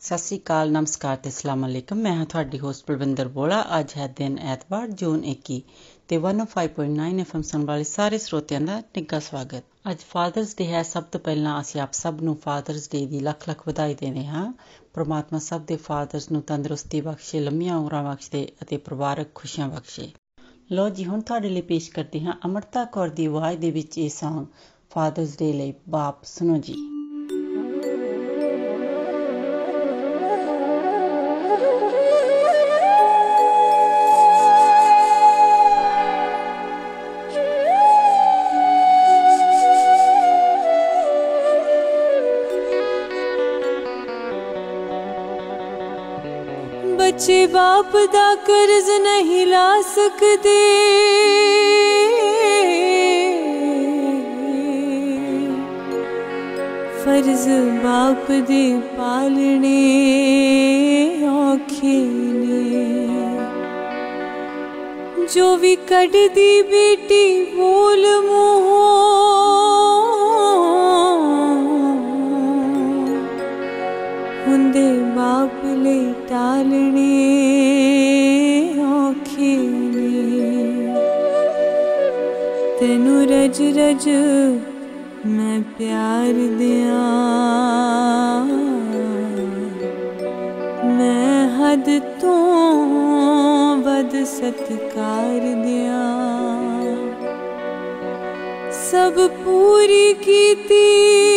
ਸਤਿ ਸ੍ਰੀ ਅਕਾਲ, ਨਮਸਕਾਰ ਤੇ ਅਸਲਾਮ ਅਲੈਕਮ। ਮੈਂ ਹਾਂ ਤੁਹਾਡੀ ਹੋਸਟ ਬਲਵਿੰਦਰ ਬੋਲਾ ਅੱਜ ਹੈ ਦਿਨ ਐਤਵਾਰ, ਜੂਨ 21 ਤੇ 105.9 ਐਫਐਮ ਸੁਣ ਵਾਲੇ ਸਾਰੇ ਸਰੋਤਿਆਂ ਦਾ ਨਿੱਘਾ ਸਵਾਗਤ। ਅੱਜ ਫਾਦਰਸ ਡੇ ਹੈ। ਸਭ ਤੋਂ ਪਹਿਲਾਂ ਅਸੀਂ ਆਪ ਸਭ ਨੂੰ ਫਾਦਰਸ ਡੇ ਦੀ ਲੱਖ ਲੱਖ ਵਧਾਈ ਦਿੰਦੇ ਹਾਂ। ਪ੍ਰਮਾਤਮਾ ਸਭ ਦੇ ਫਾਦਰਸ ਨੂੰ ਤੰਦਰੁਸਤੀ ਬਖਸ਼ੇ, ਲੰਮੀਆਂ ਉਮਰਾਂ ਬਖਸ਼ੇ ਅਤੇ ਪਰਿਵਾਰਕ ਖੁਸ਼ੀਆਂ ਬਖਸ਼ੇ। ਲੋ ਜੀ, ਹੁਣ ਤੁਹਾਡੇ ਲਈ ਪੇਸ਼ ਕਰਦੇ ਹਾਂ ਅਮਰਤਾ ਕੌਰ ਦੀ ਆਵਾਜ਼ ਦੇ ਵਿੱਚ ਇਹ Song ਫਾਦਰਸ ਡੇ ਲਈ। ਬਾਪ, ਸੁਣੋ ਜੀ। ਬੱਚੇ ਬਾਪ ਦਾ ਕਰਜ਼ ਨਹੀਂ ਲਾ ਸਕਦੇ ਫਰਜ਼ ਬਾਪ ਦੇ ਪਾਲਣੇ ਔਖੇ ਨੇ ਜੋ ਵੀ ਕੱਢਦੀ ਬੇਟੀ ਬੋਲ ਮੂੰਹੋਂ ਰਜ ਰਜ ਮੈਂ ਪਿਆਰ ਦਿਆਂ। ਮੈਂ ਹੱਦ ਤੋਂ ਵੱਧ ਸਤਕਾਰ ਦਿਆਂ। ਸਭ ਪੂਰੀ ਕੀਤੀ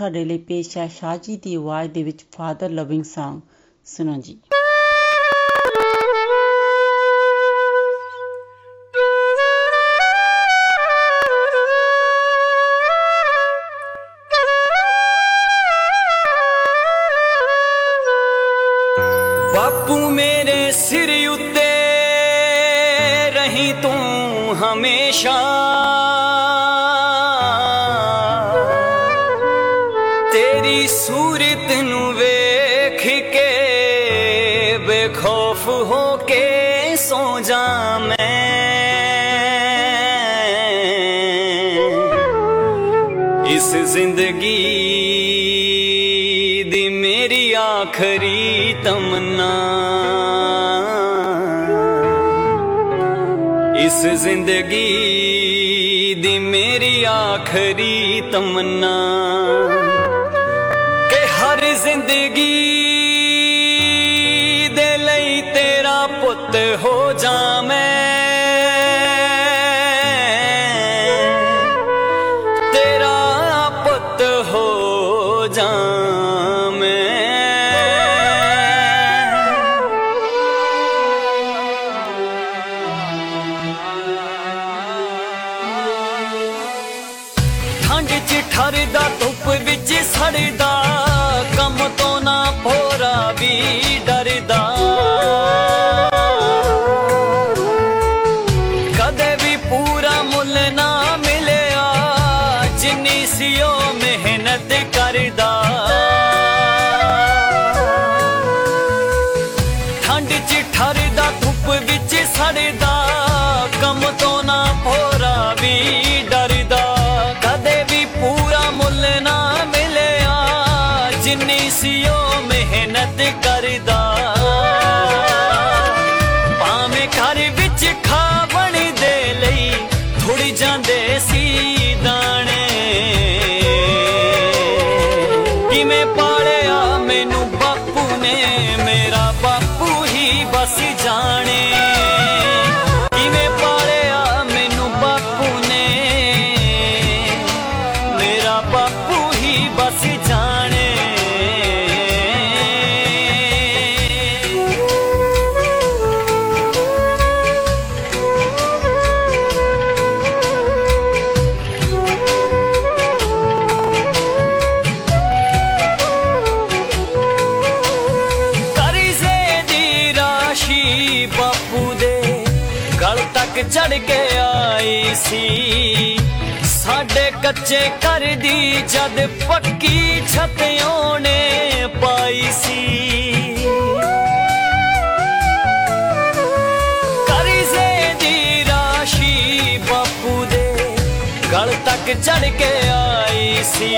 ਤੁਹਾਡੇ ਲਈ ਪੇਸ਼ ਹੈ ਸ਼ਾਹਜੀ ਦੀ ਆਵਾਜ਼ ਦੇ ਵਿੱਚ ਫਾਦਰ ਲਵਿੰਗ Song ਸੁਣੋ ਜੀ। आखिरी तमन्ना के हर ज़िंदगी दे तेरा पुत हो जा ਵਿੱਚ ਸੀ। ਸਾਡੇ ਕੱਚੇ ਘਰ ਦੀ ਜਦ ਪੱਕੀ ਛੱਤ ਉਹਨੇ ਪਾਈ ਸੀ। ਕਰਜ਼ੇ ਦੀ ਰਾਸ਼ੀ ਬਾਪੂ ਦੇ ਗਲ ਤੱਕ ਚੜ ਕੇ ਆਈ ਸੀ।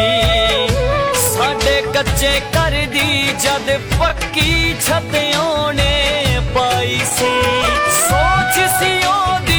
ਸਾਡੇ ਕੱਚੇ ਘਰ ਦੀ ਜਦ ਪੱਕੀ ਛੱਤ ਉਹਨੇ ਪਾਈ ਸੀ। ਸੋਚ ਸੀ ਉਹਦੀ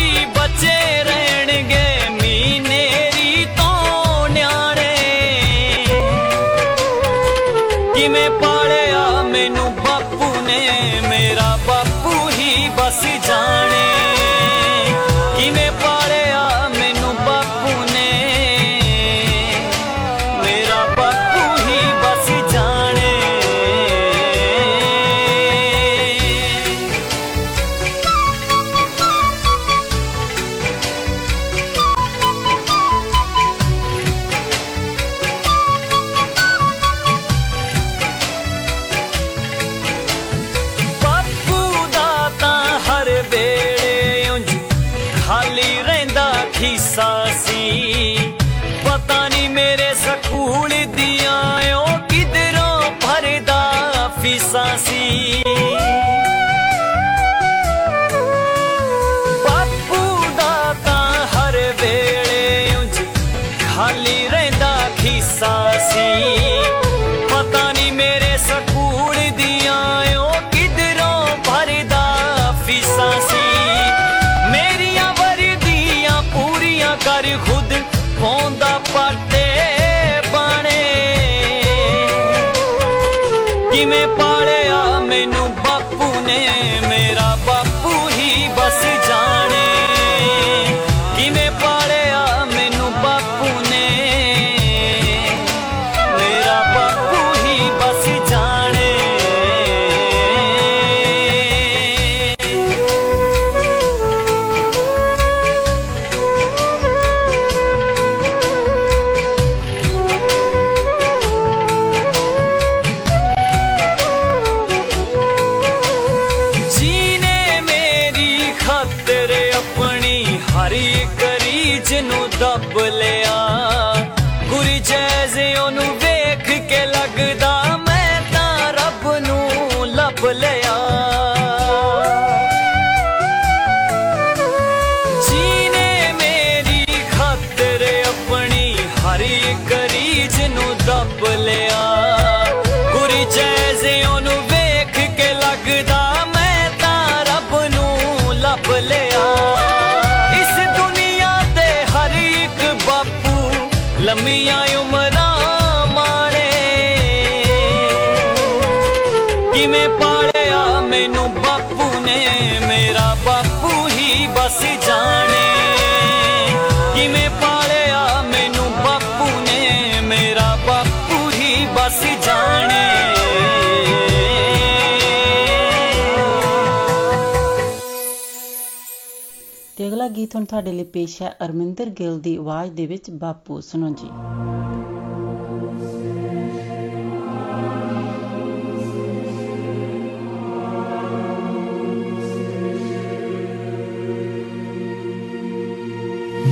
what ਗੀਤ ਹੁਣ ਤੁਹਾਡੇ ਲਈ ਪੇਸ਼ ਹੈ ਅਰਮਿੰਦਰ ਗਿੱਲ ਦੀ ਆਵਾਜ਼ ਦੇ ਵਿੱਚ ਬਾਪੂ, ਸੁਣੋ ਜੀ।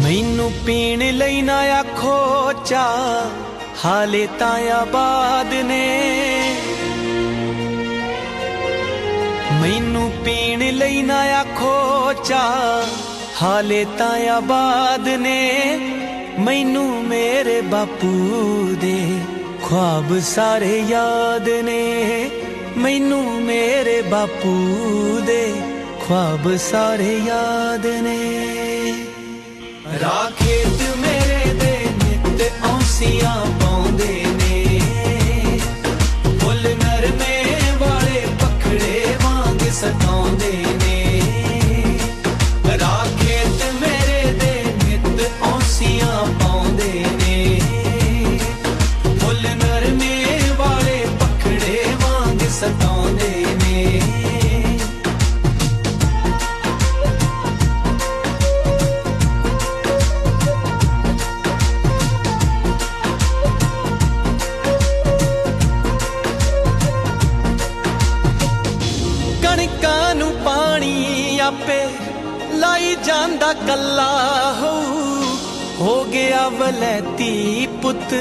ਮੈਨੂੰ ਪੀਣ ਲਈ ਨਾ ਆਖੋ ਚਾ ਹਾਲੇ ਤਾਂ ਆਬਾਦ ਨੇ। ਮੈਨੂੰ ਪੀਣ ਲਈ ਨਾ ਆਖੋ ਚਾ ਹਾਲੇ ਤਾਂ ਆਬਾਦ ਨੇ ਮੈਨੂੰ ਮੇਰੇ ਬਾਪੂ ਦੇ ਖੁਆਬ ਸਾਰੇ ਯਾਦ ਨੇ। ਮੈਨੂੰ ਮੇਰੇ ਬਾਪੂ ਦੇ ਖੁਆਬ ਸਾਰੇ ਯਾਦ ਨੇ। ਰਾਖੇਤ ਮੇਰੇ ਦੇ ਨਿੱਤ ਔਂਸੀਆਂ ਪਾਉਂਦੇ ਨੇ। ਫੁੱਲ ਨਰਮੇ ਵਾਲੇ ਪਖੜੇ ਵਾਂਗ ਸਤਾਉਂਦੇ ਕਣਕਾਂ ਕੱਲਾ ਹੋ ਹੋ ਗਿਆ ਵਲੈਤੀ ਪੁੱਤ,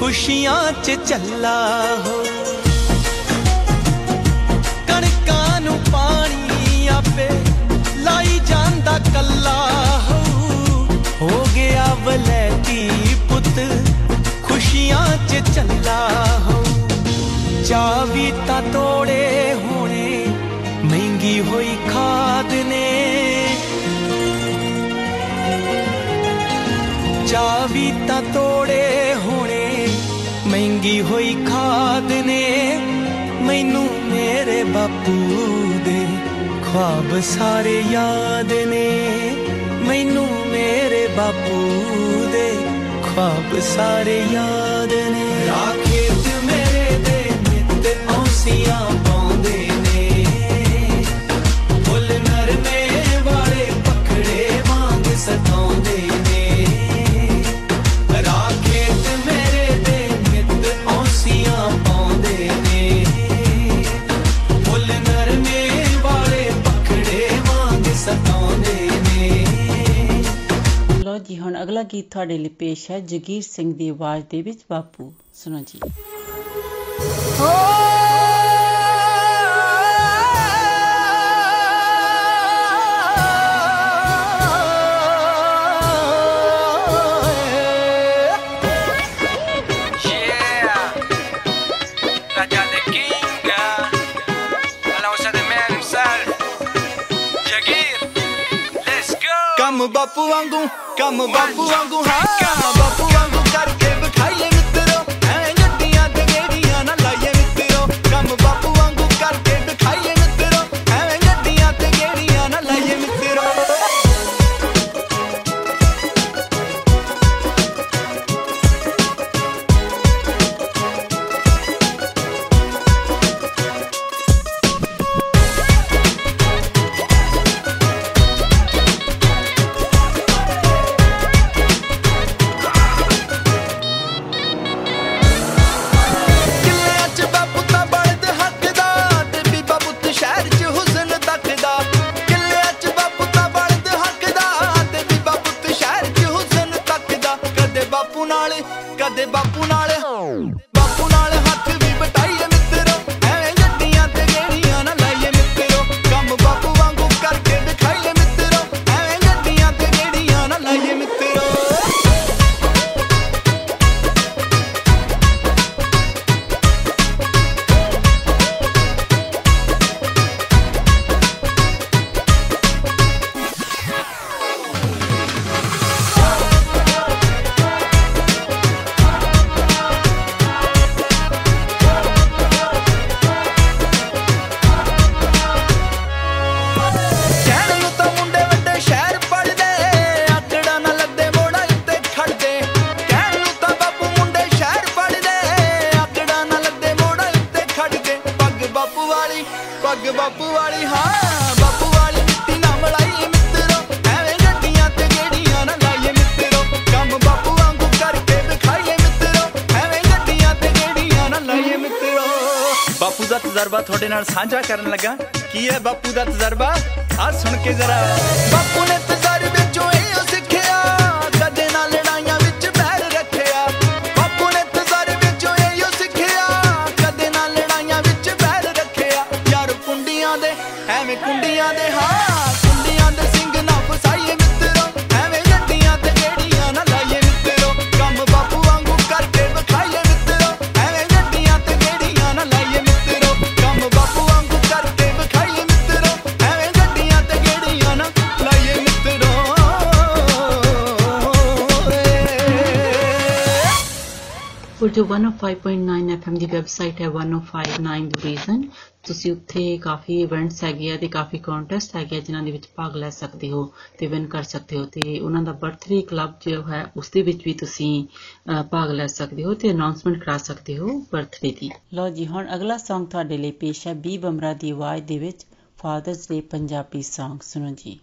ਖੁਸ਼ੀਆਂ 'ਚ ਚੱਲਾ ਹੋ। ਕਣਕਾਂ ਨੂੰ ਪਾਣੀ ਆਪੇ ਲਾਈ ਜਾਂਦਾ ਕੱਲਾ ਹੋ। ਹੋ ਗਿਆ ਵਲੈਤੀ ਪੁੱਤ, ਖੁਸ਼ੀਆਂ 'ਚ ਚੱਲਾ ਹੋ। ਚਾਵੀ ਤਾਂ ਤੋੜੇ ਹੋਣੇ, ਮਹਿੰਗੀ ਹੋਈ ਖਾਦ ਨੇ। ਚਾਵੀ ਤਾਂ ਤੋੜੇ ਹੋਣੇ। ਮਹਿੰਗੀ ਹੋਈ ਖਾਦ ਨੇ ਮੈਨੂੰ ਮੇਰੇ ਬਾਪੂ ਦੇ। ਖੁਆਬ ਸਾਰੇ ਯਾਦ ਨੇ ਮੈਨੂੰ ਮੇਰੇ ਬਾਪੂ ਦੇ। ਖੁਆਬ ਸਾਰੇ ਯਾਦ ਨੇ। ਰਾਖੇਤ ਮੇਰੇ ਦੇ ਨਿੱਤ ਔਸੀਆਂ ਪਾਉਂਦੇ ਹੁਣ ਅਗਲਾ ਗੀਤ ਤੁਹਾਡੇ ਲਈ ਪੇਸ਼ ਹੈ ਜਗੀਰ ਸਿੰਘ ਦੀ ਆਵਾਜ਼ ਦੇ ਵਿੱਚ ਬਾਪੂ। ਸੁਣੋ ਜੀ। Yeah, ਬਾਪੂ ਵਾਂਗੂ ਕੰਮ ਬਾਪੂ ਵਾਂਗੂ ਹਾਂ ਬਾਪੂ ਵਾਂਗੂ। ਔਰ ਜੋ 105.9 FM ਦੀ ਵੈਬਸਾਈਟ ਹੈ 1059 ਦੀ ਰੀਜ਼ਨ ਤੁਸੀਂ ਉੱਥੇ ਕਾਫੀ ਇਵੈਂਟਸ ਹੈਗੇ ਆ ਤੇ ਕਾਫੀ ਕੰਟੈਸਟ ਹੈਗੇ ਆ ਜਿਨ੍ਹਾਂ ਦੇ ਵਿੱਚ ਭਾਗ ਲੈ ਸਕਦੇ ਹੋ ਤੇ ਵਿਨ ਕਰ ਸਕਦੇ ਹੋ ਤੇ ਉਹਨਾਂ ਦਾ ਬਰਥਡੇ ਕਲੱਬ ਜੋ ਹੈ ਉਸ ਦੇ ਵਿੱਚ ਵੀ ਤੁਸੀਂ ਅਹ, ਭਾਗ ਲੈ ਸਕਦੇ ਹੋ ਤੇ ਅਨਾਉਂਸਮੈਂਟ ਕਰਾ ਸਕਦੇ ਹੋ ਬਰਥਡੇ ਦੀ। ਲਓ ਜੀ ਹੁਣ ਅਗਲਾ Song ਤੁਹਾਡੇ ਲਈ ਪੇਸ਼ ਹੈ ਬੀ ਬਮਰਾ ਦੀ ਆਵਾਜ਼ ਦੇ ਵਿੱਚ ਫਾਦਰਸ ਡੇ ਪੰਜਾਬੀ Song ਸੁਣੋ ਜੀ।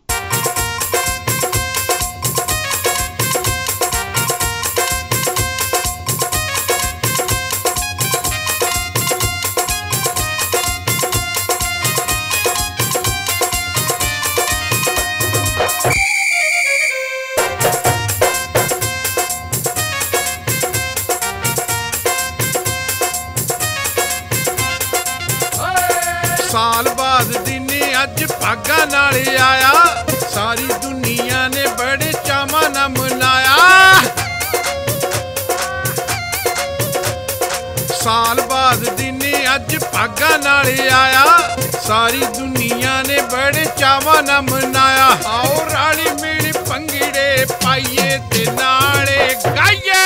ਆਓ ਰਾਲੀ ਮੀਣੀ ਪੰਗੜੇ ਪਾਈਏ ਤੇ ਨਾਲੇ ਗਾਈਏ।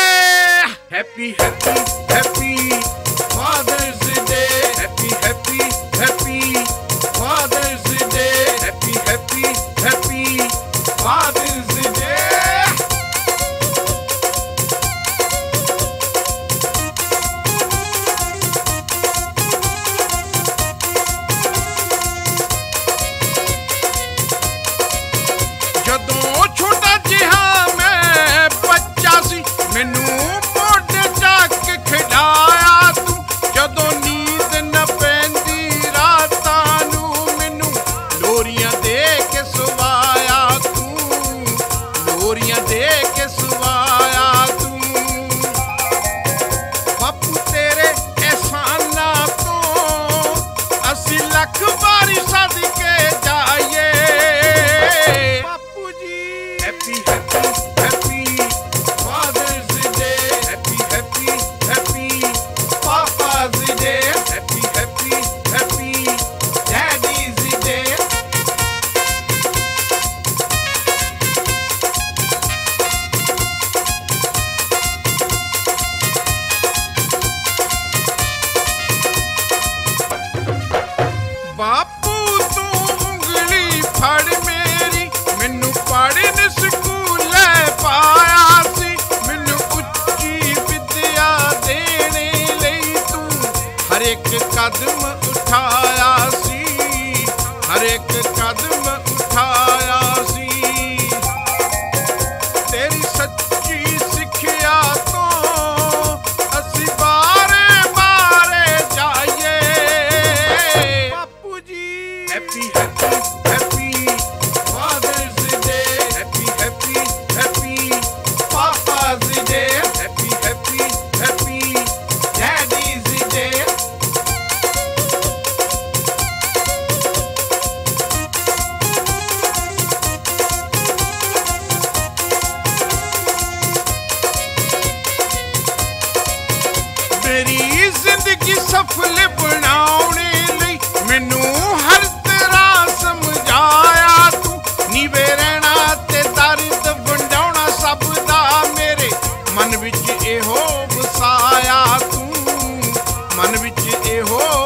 Happy happy happy oriente que sou ਇਹੋ ਵਸਾਇਆ ਤੂੰ ਮਨ ਵਿੱਚ ਇਹੋ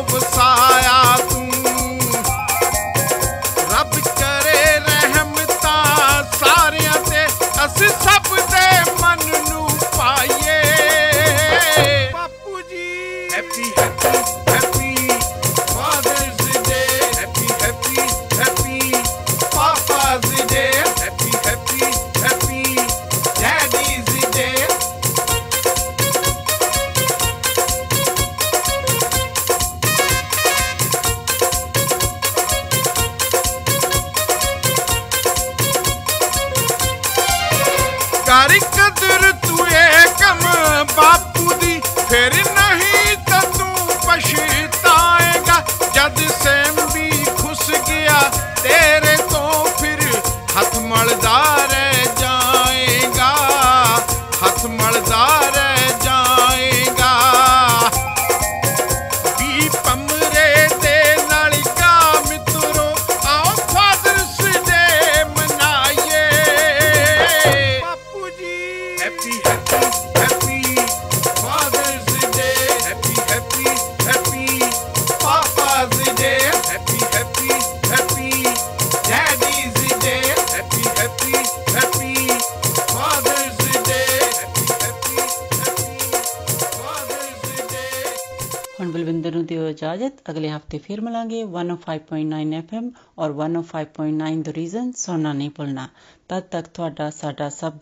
हफ़्ते फिर मिलेंगे। 105.9 एफएम और 105.9 द रीजन ਸੁਣਨਾ नहीं भूलना। ਤਦ तक ਤੁਹਾਡਾ साडा ਸਭ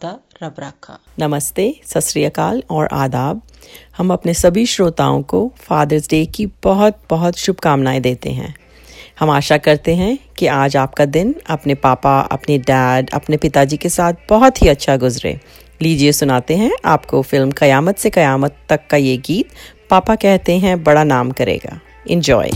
रब ਰੱਬ नमस्ते ਨਮਸਤੇ ਸਤਿ ਸ੍ਰੀ और आदाब। हम अपने सभी श्रोताओं को फादर्स डे की बहुत बहुत शुभकामनाएँ देते हैं। हम आशा करते हैं कि आज आपका दिन अपने पापा, अपने डैड अपने पिताजी के साथ बहुत ही अच्छा गुजरे। लीजिए सुनाते हैं आपको फ़िल्म कयामत से कयामत तक का ये गीत। पापा कहते हैं, बड़ा नाम करेगा। Enjoy.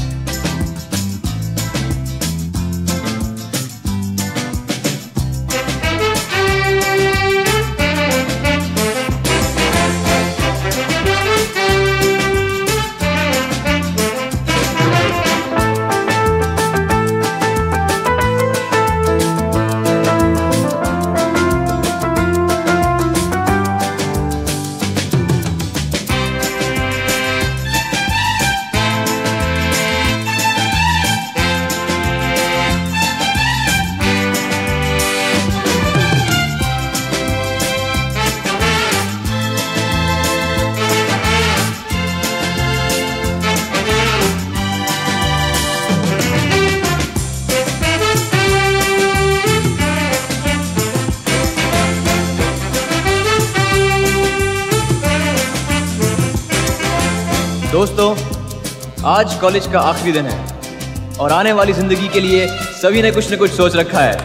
कॉलेज का आखिरी दिन है। और आने वाली ज़िंदगी के लिए सभी ने कुछ न कुछ सोच रखा है।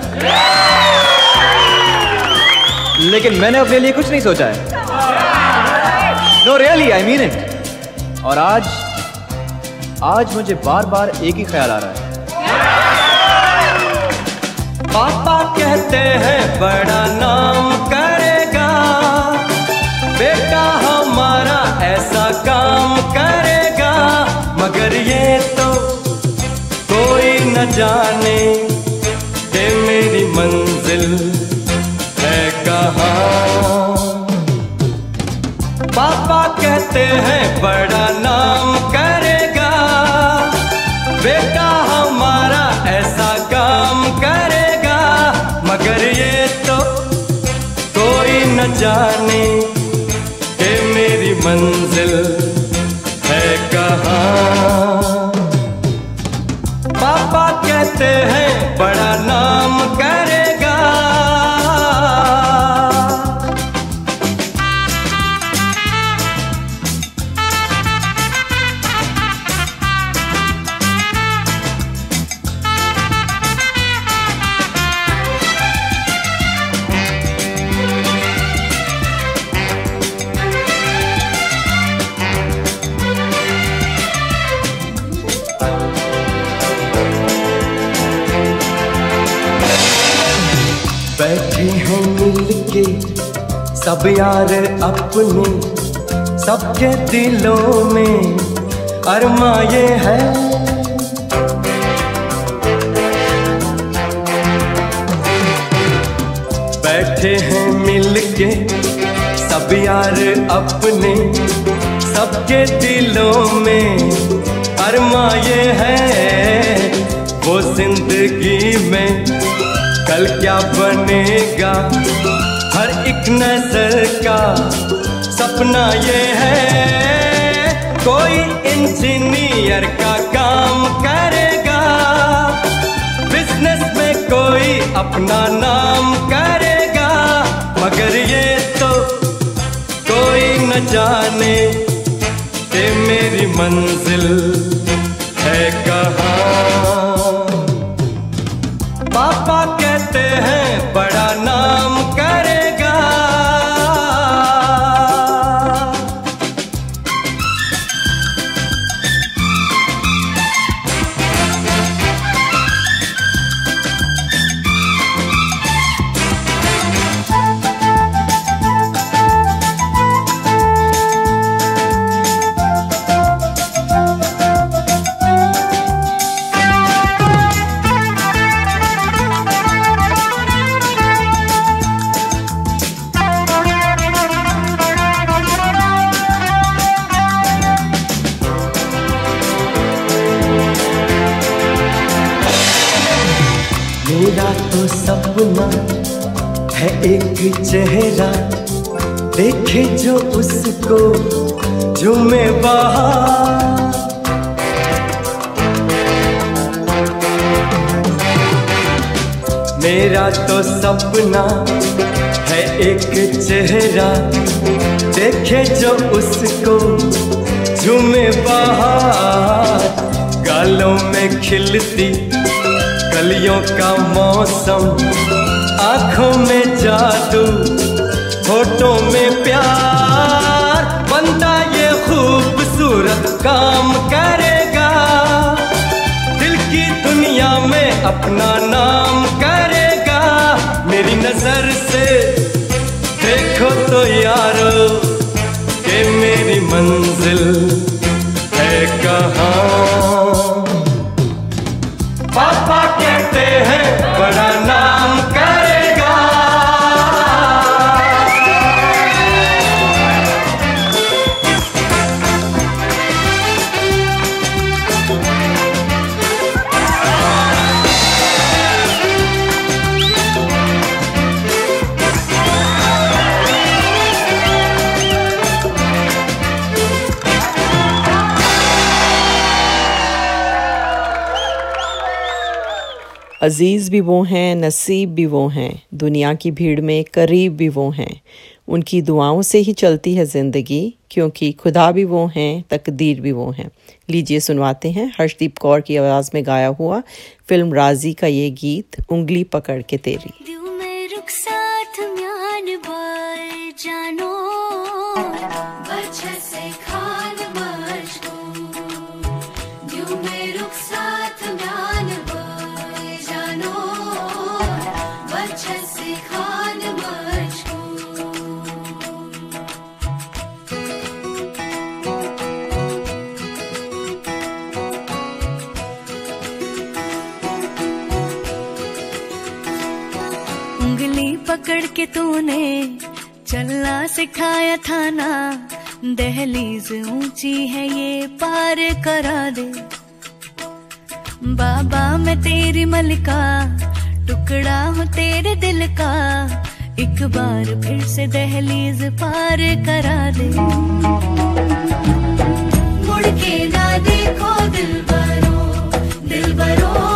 लेकिन मैंने अपने लिए कुछ नहीं सोचा है। No really I mean it और आज आज मुझे बार बार एक ही ख्याल आ रहा है। पापा कहते हैं, बड़ा नाम करेगा। बेटा, हमारा ऐसा काम करेगा मगर ये तो कोई न जाने कि मेरी मंजिल है कहाँ। पापा कहते हैं बड़ा नाम करेगा, बेटा हमारा ऐसा काम करेगा, मगर ये तो कोई न जाने यार अपने सबके दिलों में अरमा ये है। बैठे हैं मिलके सब यार अपने सबके दिलों में अरमा ये है। वो ज़िंदगी में कल क्या बनेगा? एक नज़र का सपना ये है। कोई इंजीनियर का काम करेगा। बिज़नेस में कोई अपना नाम करेगा। मगर ये तो कोई न जाने कि मेरी मंजिल है कहाँ। पापा कहते हैं, बड़ा नाम सपना है एक चेहरा, देखे जो उसको झूमे बाहर। गालों में खिलती कलियों का मौसम, आँखों में जादू, होठों में प्यार। बंदा ये खूबसूरत काम करेगा, दिल की दुनिया में अपना नाम करेगा मेरी नज़र से देखो तो यारो के मेरी मंजिल है कहाँ? अज़ीज़ भी वो हैं, नसीब भी वो हैं, दुनिया की भीड़ में करीब भी वो हैं। उनकी दुआओं से ही चलती है ज़िंदगी, क्योंकि खुदा भी वो हैं, तकदीर भी वो हैं। लीजिए सुनवाते हैं, हर्षदीप कौर की आवाज़ में गाया हुआ फ़िल्म राज़ी का ये गीत, उंगली पकड़ के तेरी। जानो पकड़ के तूने चलना सिखाया था ना। दहलीज ऊँची है ये, पार करा दे। बाबा, मैं तेरी मलिका, टुकड़ा हूँ तेरे दिल का। एक बार फिर से दहलीज पार करा दे। मुड़ के ना देखो दिल बरो दिल बरो।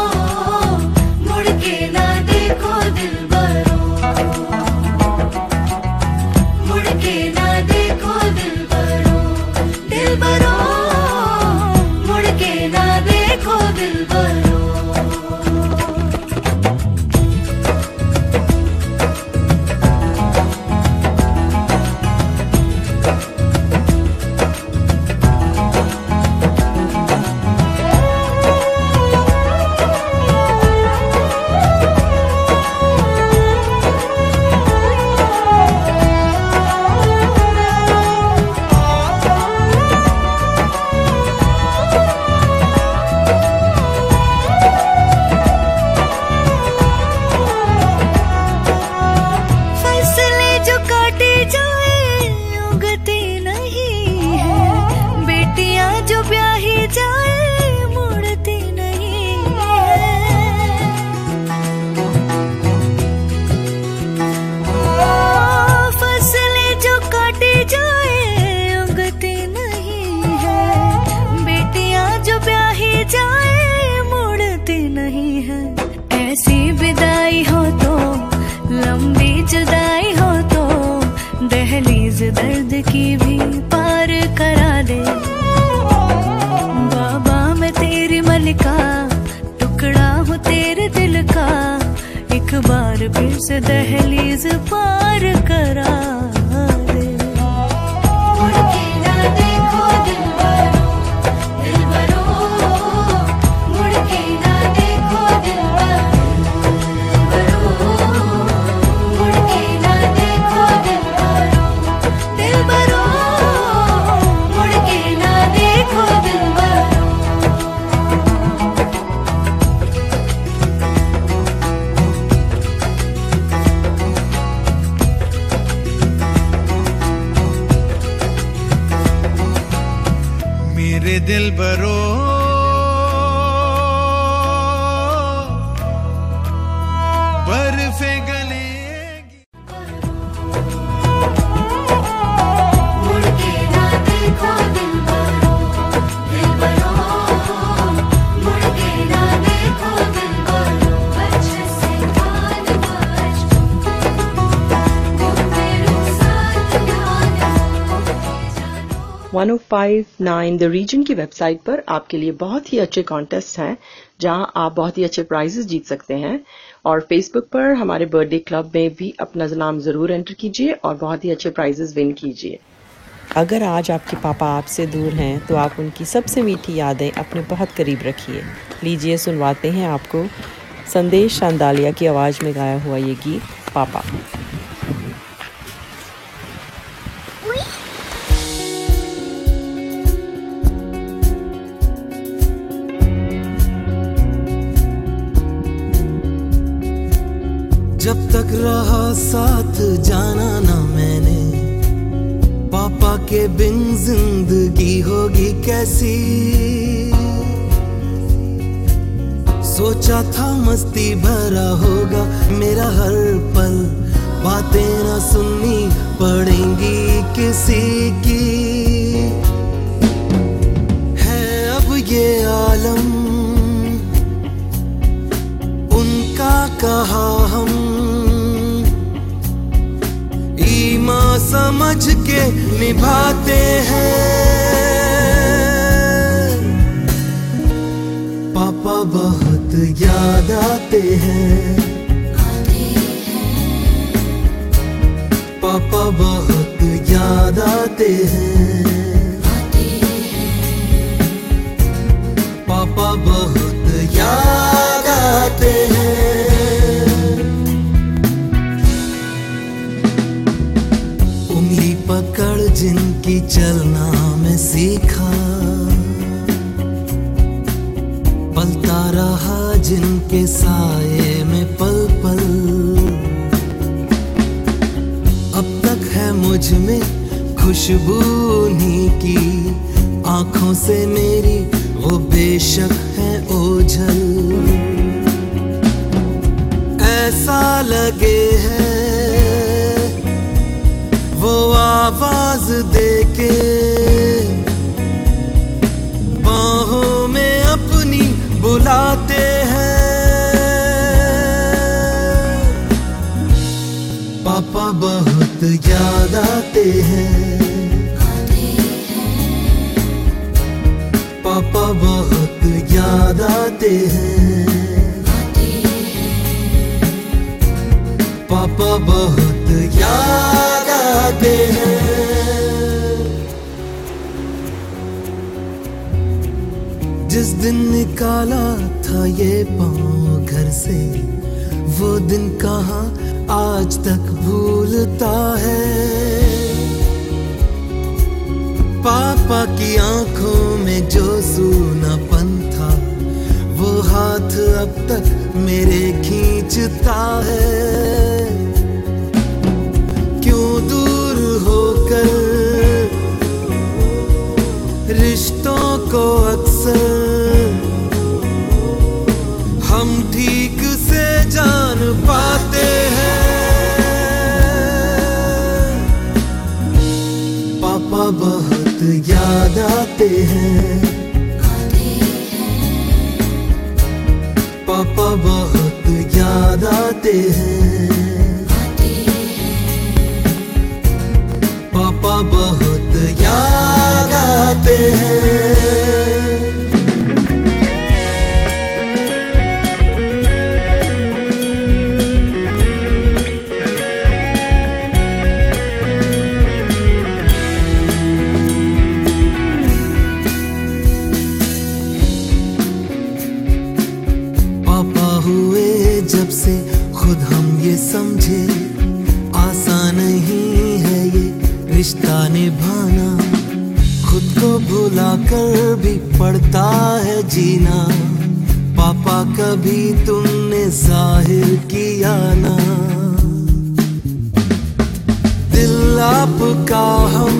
मेरे दिल बरो। 1059 द रीजन की वेबसाइट पर आपके लिए बहुत ही अच्छे कॉन्टेस्ट हैं, जहाँ आप बहुत ही अच्छे प्राइजेस जीत सकते हैं। और फेसबुक पर हमारे बर्थडे क्लब में भी अपना नाम ज़रूर एंटर कीजिए और बहुत ही अच्छे प्राइजेस विन कीजिए। अगर आज आपके पापा आपसे दूर हैं तो आप उनकी सबसे मीठी यादें अपने बहुत करीब रखिए। लीजिए, सुनवाते हैं आपको संदेश शांदालिया की आवाज़ में गाया हुआ ये गीत, पापा। जब तक रहा साथ जाना ना मैंने। पापा के बिन ज़िंदगी होगी कैसी? सोचा था मस्ती भरा होगा, मेरा हर पल। बातें ना सुननी पड़ेंगी किसी की। है अब ये आलम, उनका कहा हम ईमा समझ के निभाते हैं। पापा बहुत याद आते हैं। पापा बहुत याद आते हैं। जिनकी चलना मैं सीखा। पलता रहा जिनके साए में पल पल अब तक है मुझमें खुशबू उन्हीं की। आँखों से मेरी वो बेशक है ओझल। ऐसा लगे है आवाज़ देके बाहों में अपनी बुलाते हैं। पापा बहुत याद आते हैं। पापा बहुत याद आते हैं। पापा बहुत याद आते हैं। जिस दिन निकाला था ये पाँव घर से, वो दिन कहाँ आज तक भूलता है। पापा की आँखों में जो सूनापन था, वो हाथ अब तक मेरे खींचता है। रिश्तों को अक्सर हम ठीक से जान पाते हैं। पापा बहुत याद आते हैं। पापा बहुत याद आते हैं। कर भी पड़ता है जीना। पापा कभी तुमने ज़ाहिर किया ना। दिल आपका हम,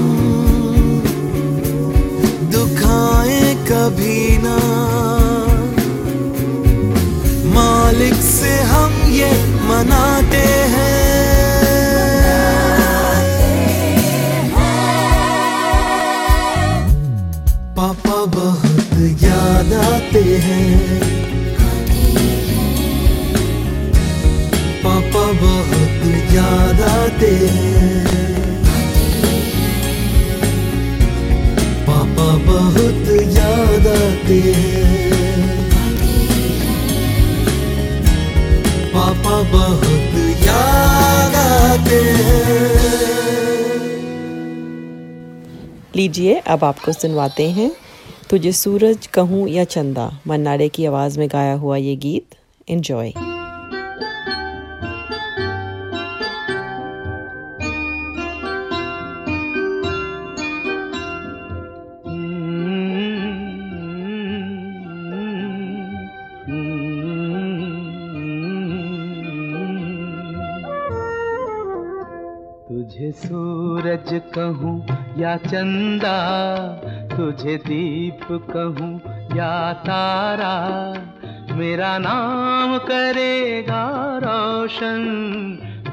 दुखाए कभी ना। मालिक से हम ये मनाते हैं पापा बहुत याद आते लीजिए, अब आपको सुनवाते हैं। तुझे सूरज कहूँ या चंदा, मन्नाडे की आवाज़ में गाया हुआ ये गीत एंजॉय या चंदा, तुझे दीप कहूँ या तारा, मेरा नाम करेगा रोशन,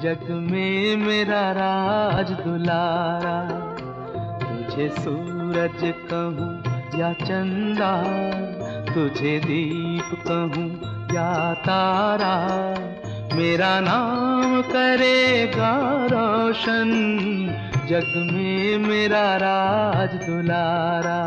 जग में मेरा राज दुलारा। तुझे सूरज कहूँ या चंदा, तुझे दीप कहूँ या तारा, मेरा नाम करेगा रोशन जग में मेरा राज दुलारा।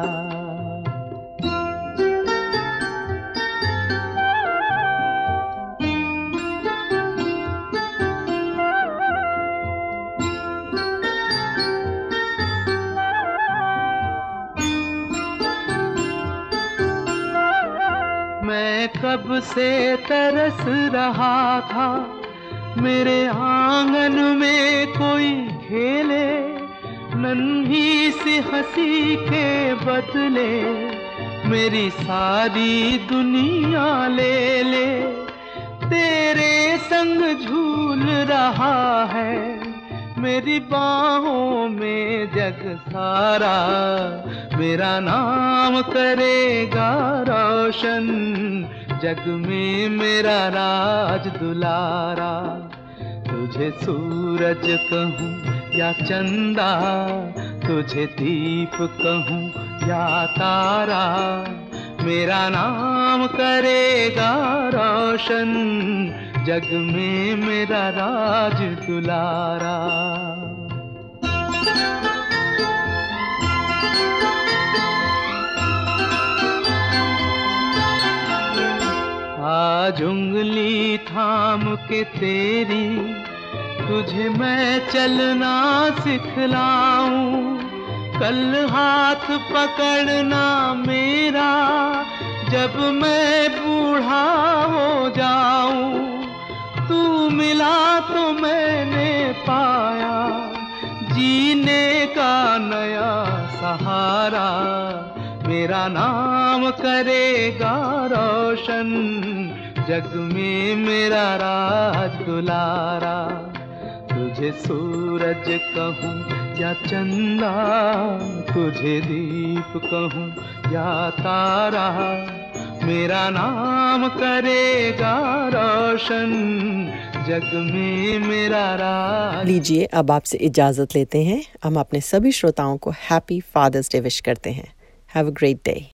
मैं कब से तरस रहा था, मेरे आँगन में कोई खेले। नन्ही सी हँसी के बदले मेरी सारी दुनिया ले ले। तेरे संग झूल रहा है, मेरी बाहों में जग सारा। मेरा नाम करेगा रोशन, जग में मेरा राज दुलारा। तुझे सूरज कहूँ या चंदा, तुझे दीप कहूँ या तारा, मेरा नाम करेगा रोशन, जग में मेरा राज दुलारा। आज उंगली थाम के तेरी तुझे मैं चलना सिखलाऊं। कल हाथ पकड़ना मेरा, जब मैं बूढ़ा हो जाऊँ। तू मिला तो मैंने पाया, जीने का नया सहारा। मेरा नाम करेगा रोशन, जग में मेरा राज दुलारा। तुझे सूरज कहूँ या चंदा, तुझे दीप कहूँ या तारा, मेरा नाम करेगा रोशन, जग में मेरा राज। लीजिए, अब आपसे इजाज़त लेते हैं। हम अपने सभी श्रोताओं को हैप्पी फादर्स डे विश करते हैं। हैव अ ग्रेट डे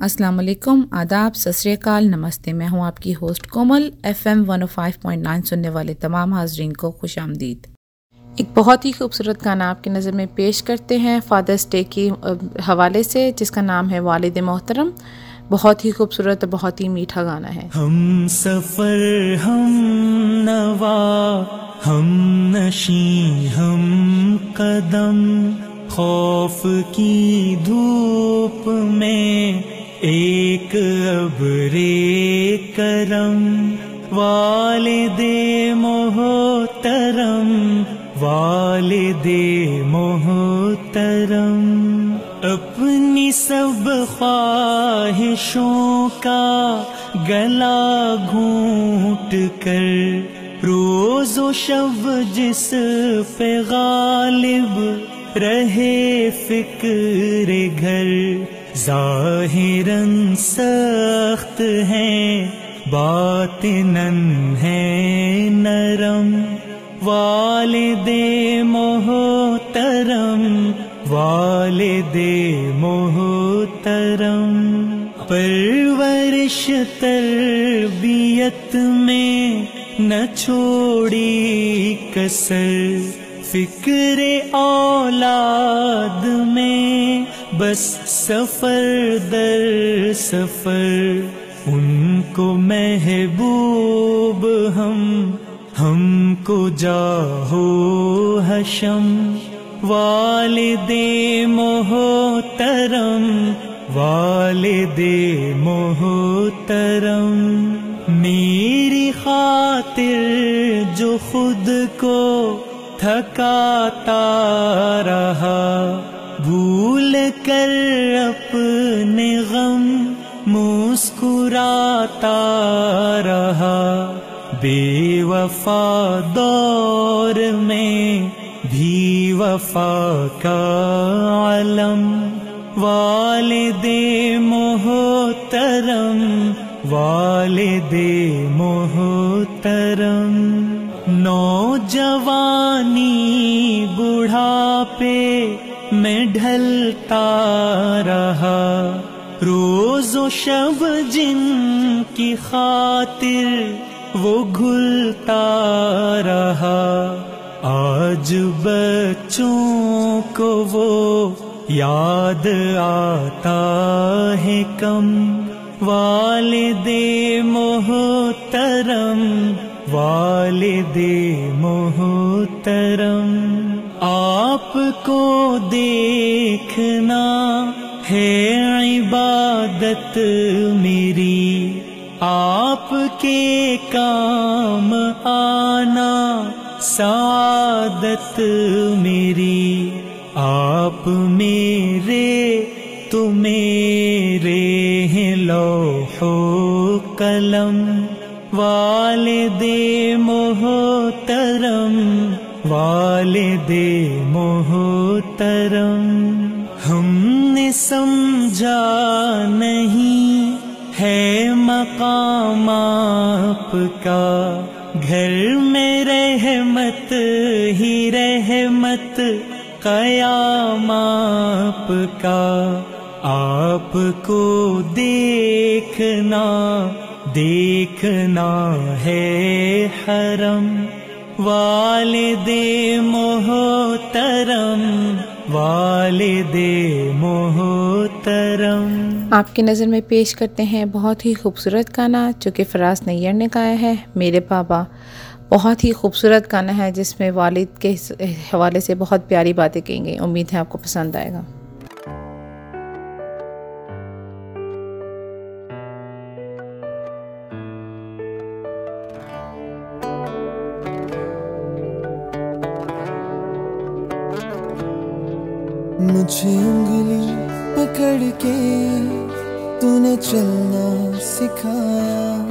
अस्सलाम वालेकुम आदाब सत श्री अकाल नमस्ते। मैं हूँ आपकी host Komal F M one point सुनने वाले तमाम हाजरीन को खुश आमदीद। एक बहुत ही खूबसूरत गाना आपकी नज़र में पेश करते हैं, फादर्स डे की हवाले से, जिसका नाम है वालिद मोहतरम। बहुत ही खूबसूरत, बहुत ही मीठा गाना है। हम सफ़र, हम नवा, हम नशी, हम कदम, खौफ की धूप में एक अबरे करम वाले दे मोहतरम वाले दे मोहतरम अपनी सब ख्वाहिशों का गला घूट कर, रोजो शब जिस पे गालिब रहे फ़िक्र घर। जाहिरन सख्त है बातिनन है नरम। वाले दे मोहतरम वाले दे मोहतरम। परवरिश तरबियत में न छोड़ी कसर फ़िक्र औलाद में बस सफ़र दर सफ़र, उनको महबूब हम, हमको जाहो हशम। वाले दे मोहतरम वाले दे मोहतरम। मेरी खातिर जो खुद को रहा भूल कर अपने गम मुस्कुराता रहा बेवफा दौर में भी वफा का आलम। दे मोहतरम दे मोहतरम नौजवानी बुढ़ापे में ढलता रहा। रोजो शब जिनकी खातिर वो घुलता रहा। आज बच्चों को वो याद आता है कम। वाले दे मोहतरम वाले दे मोहतरम, आपको देखना है इबादत मेरी, आपके काम आना सादत मेरी, आप मेरे तो मेरे हैं लौहो कलम। वाले दे मोहतरम, वालिदे मोहतरम। हमने समझा नहीं है मकाम आपका, घर में रहमत ही रहमत, कयाम आपका। आपको देखना देखना है हरम वाले दे मोहतरम वाले दे मोहतरम। आपकी नज़र में पेश करते हैं बहुत ही खूबसूरत गाना जो कि फराज नैयर ने गाया है, मेरे बाबा। बहुत ही खूबसूरत गाना है जिसमें वालिद के हवाले से बहुत प्यारी बातें कही गई उम्मीद है आपको पसंद आएगा। मुझे उंगली पकड़ के तूने चलना सिखाया।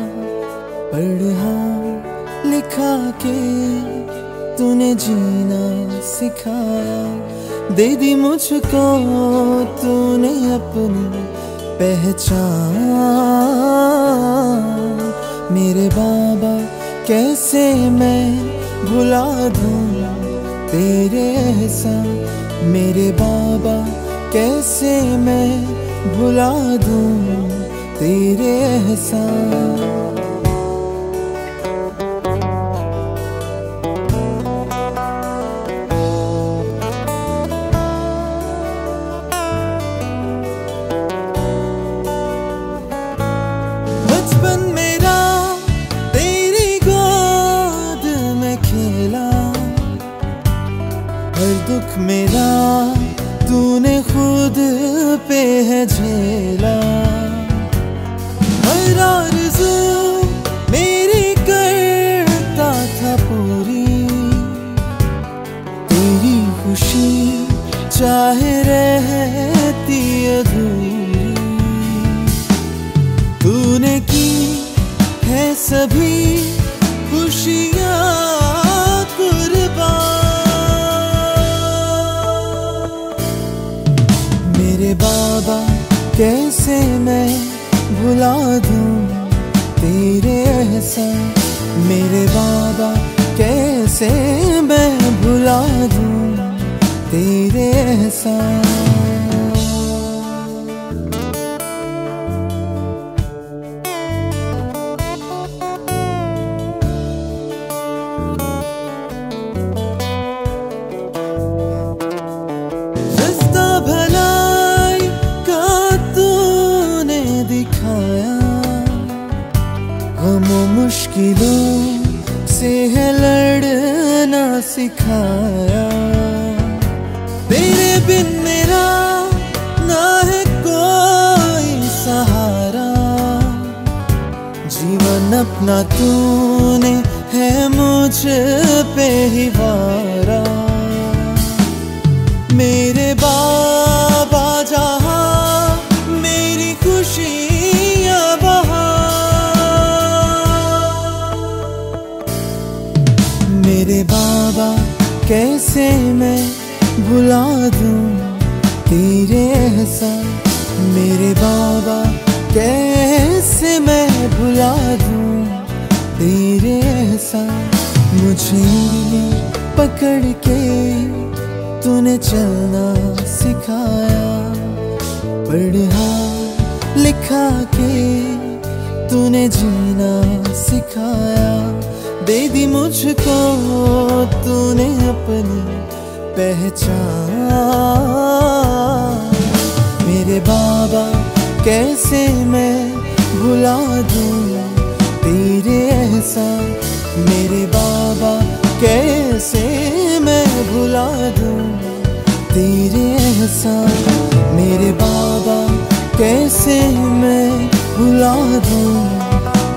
पढ़ा लिखा के तूने जीना सिखाया। दे दी मुझको, तूने अपनी पहचान। मेरे बाबा, कैसे मैं भुला दूँ तेरे एहसान मेरे बाबा कैसे मैं भुला दूँ तेरे एहसान? बाबा कैसे मैं भुला दूँ तेरे एहसान? मेरे बाबा कैसे मैं भुला दूँ तेरे एहसान? मुश्किलों से है लड़ना सिखाया। तेरे बिन मेरा ना है कोई सहारा। जीवन अपना तूने है मुझ पे ही वारा। कैसे मैं भुला दूँ तेरे एहसान मेरे बाबा कैसे मैं भुला दूँ तेरे एहसान मुझे पकड़ के तूने चलना सिखाया। पढ़ा लिखा के तूने जीना सिखाया। दे दी मुझको, तूने अपनी पहचान। मेरे बाबा, कैसे मैं भुला दूँ? तेरे एहसान, मेरे बाबा, कैसे मैं भुला दूँ? तेरे एहसान, मेरे बाबा, कैसे मैं भुला दूँ?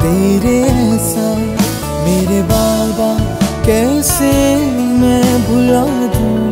तेरे एहसान मेरे बाबा कैसे मैं भुला दूँ?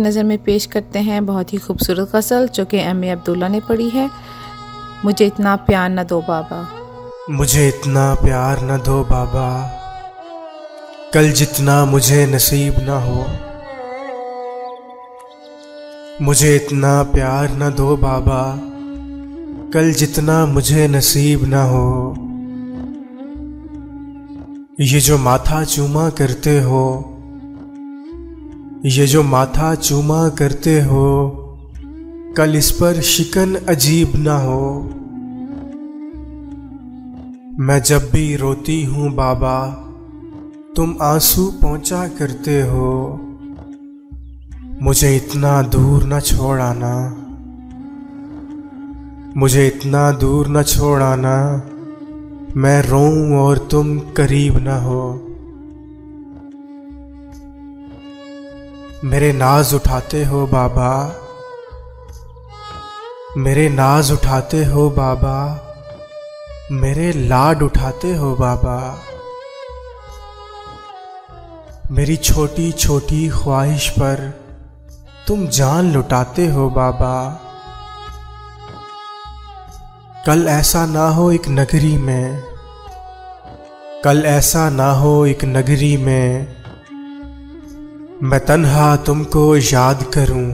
नज़र में पेश करते हैं बहुत ही खूबसूरत गज़ल, जो कि एम ए अब्दुल्ला ने पढ़ी है। मुझे इतना प्यार न दो बाबा। मुझे इतना प्यार न दो बाबा। कल जितना मुझे नसीब न हो, मुझे इतना प्यार न दो बाबा। कल जितना मुझे नसीब न हो, ये जो माथा चूमा करते हो ये जो माथा चूमा करते हो, कल इस पर शिकन अजीब ना हो। मैं जब भी रोती हूँ बाबा, तुम आँसू पहुँचा करते हो। मुझे इतना दूर न छोड़ आना। मुझे इतना दूर न छोड़ आना। मैं रोऊं और तुम करीब न हो। मेरे नाज उठाते हो बाबा। मेरे नाज उठाते हो बाबा। मेरे लाड उठाते हो बाबा। मेरी छोटी छोटी ख्वाहिश पर तुम जान लुटाते हो बाबा। कल ऐसा ना हो एक नगरी में। कल ऐसा ना हो एक नगरी में। मैं तन्हा तुमको याद करूँ।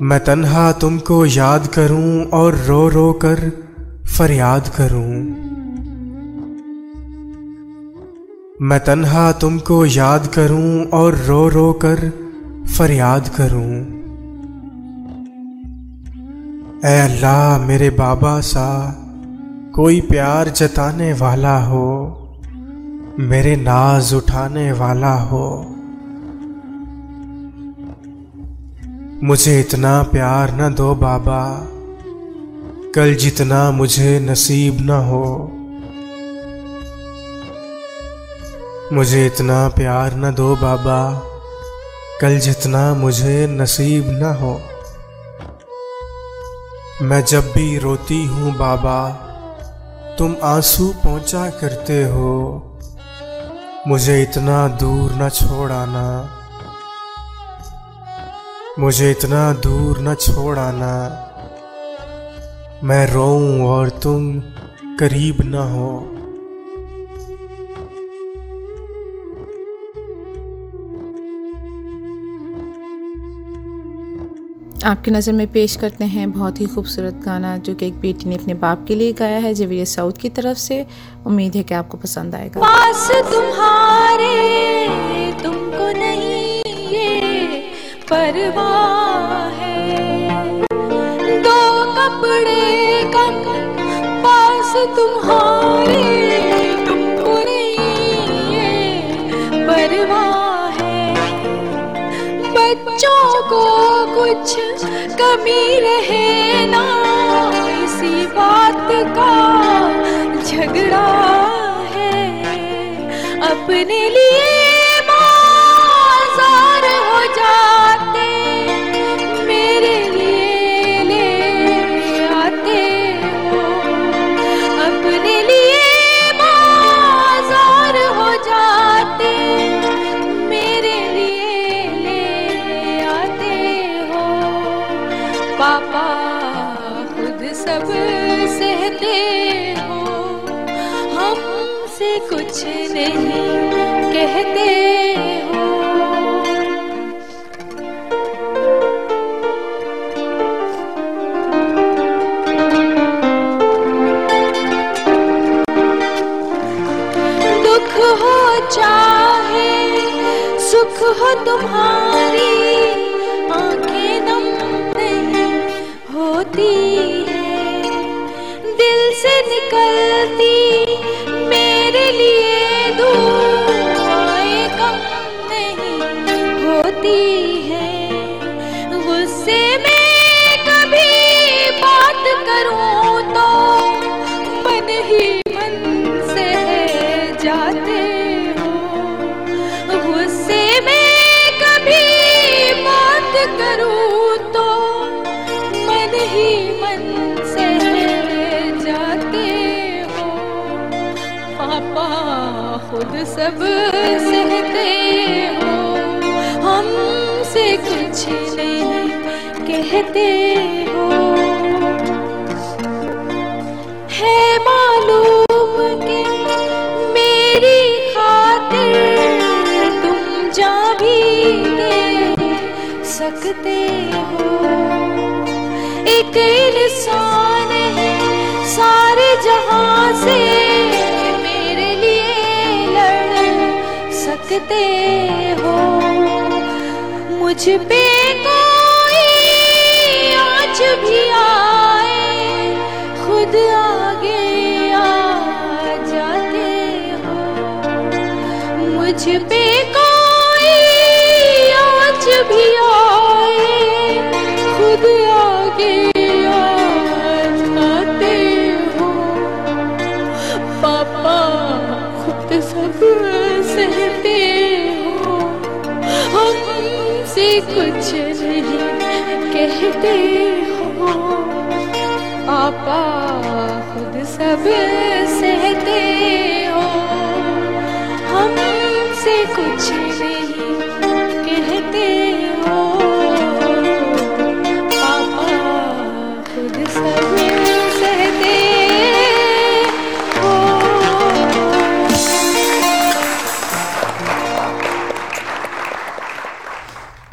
मैं तन्हा तुमको याद करूँ और रो रो कर फरियाद करूँ। मैं तन्हा तुमको याद करूँ और रो रो कर फरियाद करूँ। ऐ अल्लाह मेरे बाबा सा, कोई प्यार जताने वाला हो। मेरे नाज उठाने वाला हो। मुझे इतना प्यार न दो बाबा। कल जितना मुझे नसीब न हो। मुझे इतना प्यार न दो बाबा। कल जितना मुझे नसीब न हो। मैं जब भी रोती हूँ बाबा, तुम आँसू पहुँचा करते हो। मुझे इतना दूर न छोड़ आना मुझे इतना दूर न छोड़ आना मैं रोऊं और तुम करीब न हो। आपकी नज़र में पेश करते हैं बहुत ही खूबसूरत गाना जो कि एक बेटी ने अपने बाप के लिए गाया है जवेरिया साउथ की तरफ़ से। उम्मीद है कि आपको पसंद आएगा। पास तुम्हारे, तुमको नहीं ये परवाह है। दो कपड़े का पास तुम्हारे बच्चों को कुछ कमी रहे ना। इसी बात का झगड़ा है अपने लिए। सब सहते हो। हमसे कुछ नहीं कहते हो। है मालूम कि मेरी खातिर तुम जा भी दे सकते हो। एक इंसान है सारे जहाँ से सकते हो मुझ पे कहते हो। आपा खुद सब सहते हो। हमसे कुछ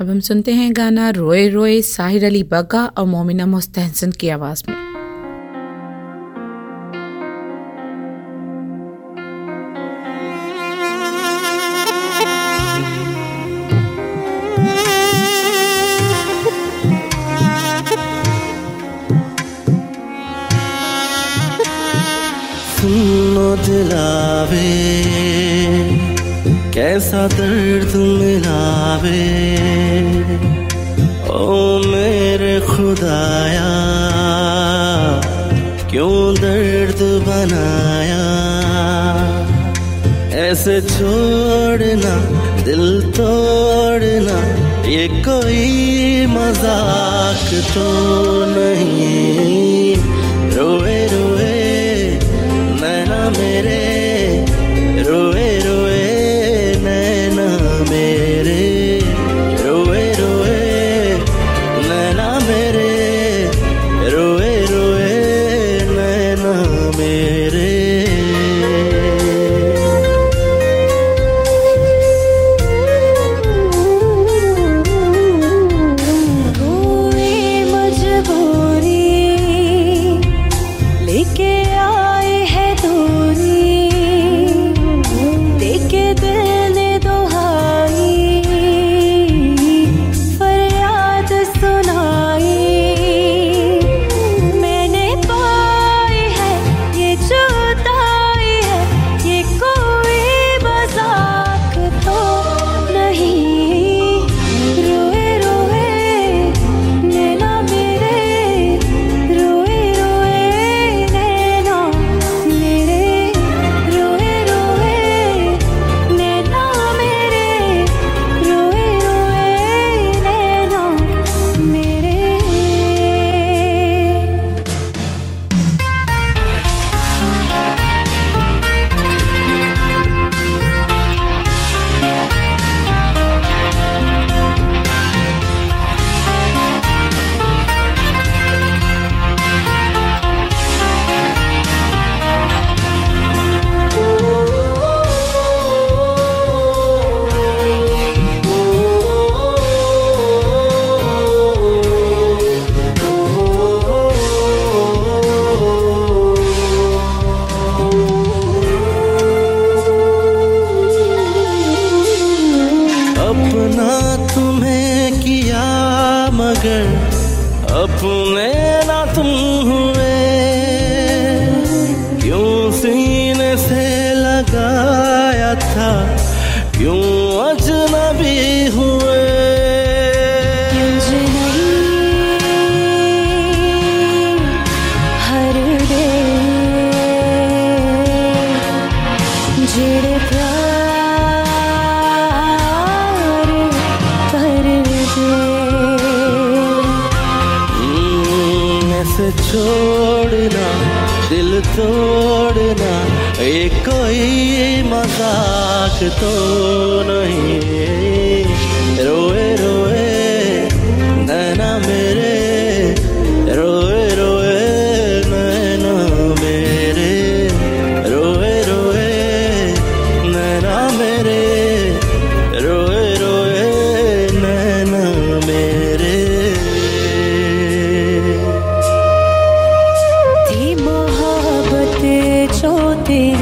अब हम सुनते हैं गाना रोए रोए साहिर अली बग्गा और मोमिना मुस्तहसन की आवाज़ में। दिलावे, कैसा दर्द मिलावे। खुदाया क्यों दर्द बनाया? ऐसे छोड़ना दिल तोड़ना ये कोई मज़ाक तो नहीं जो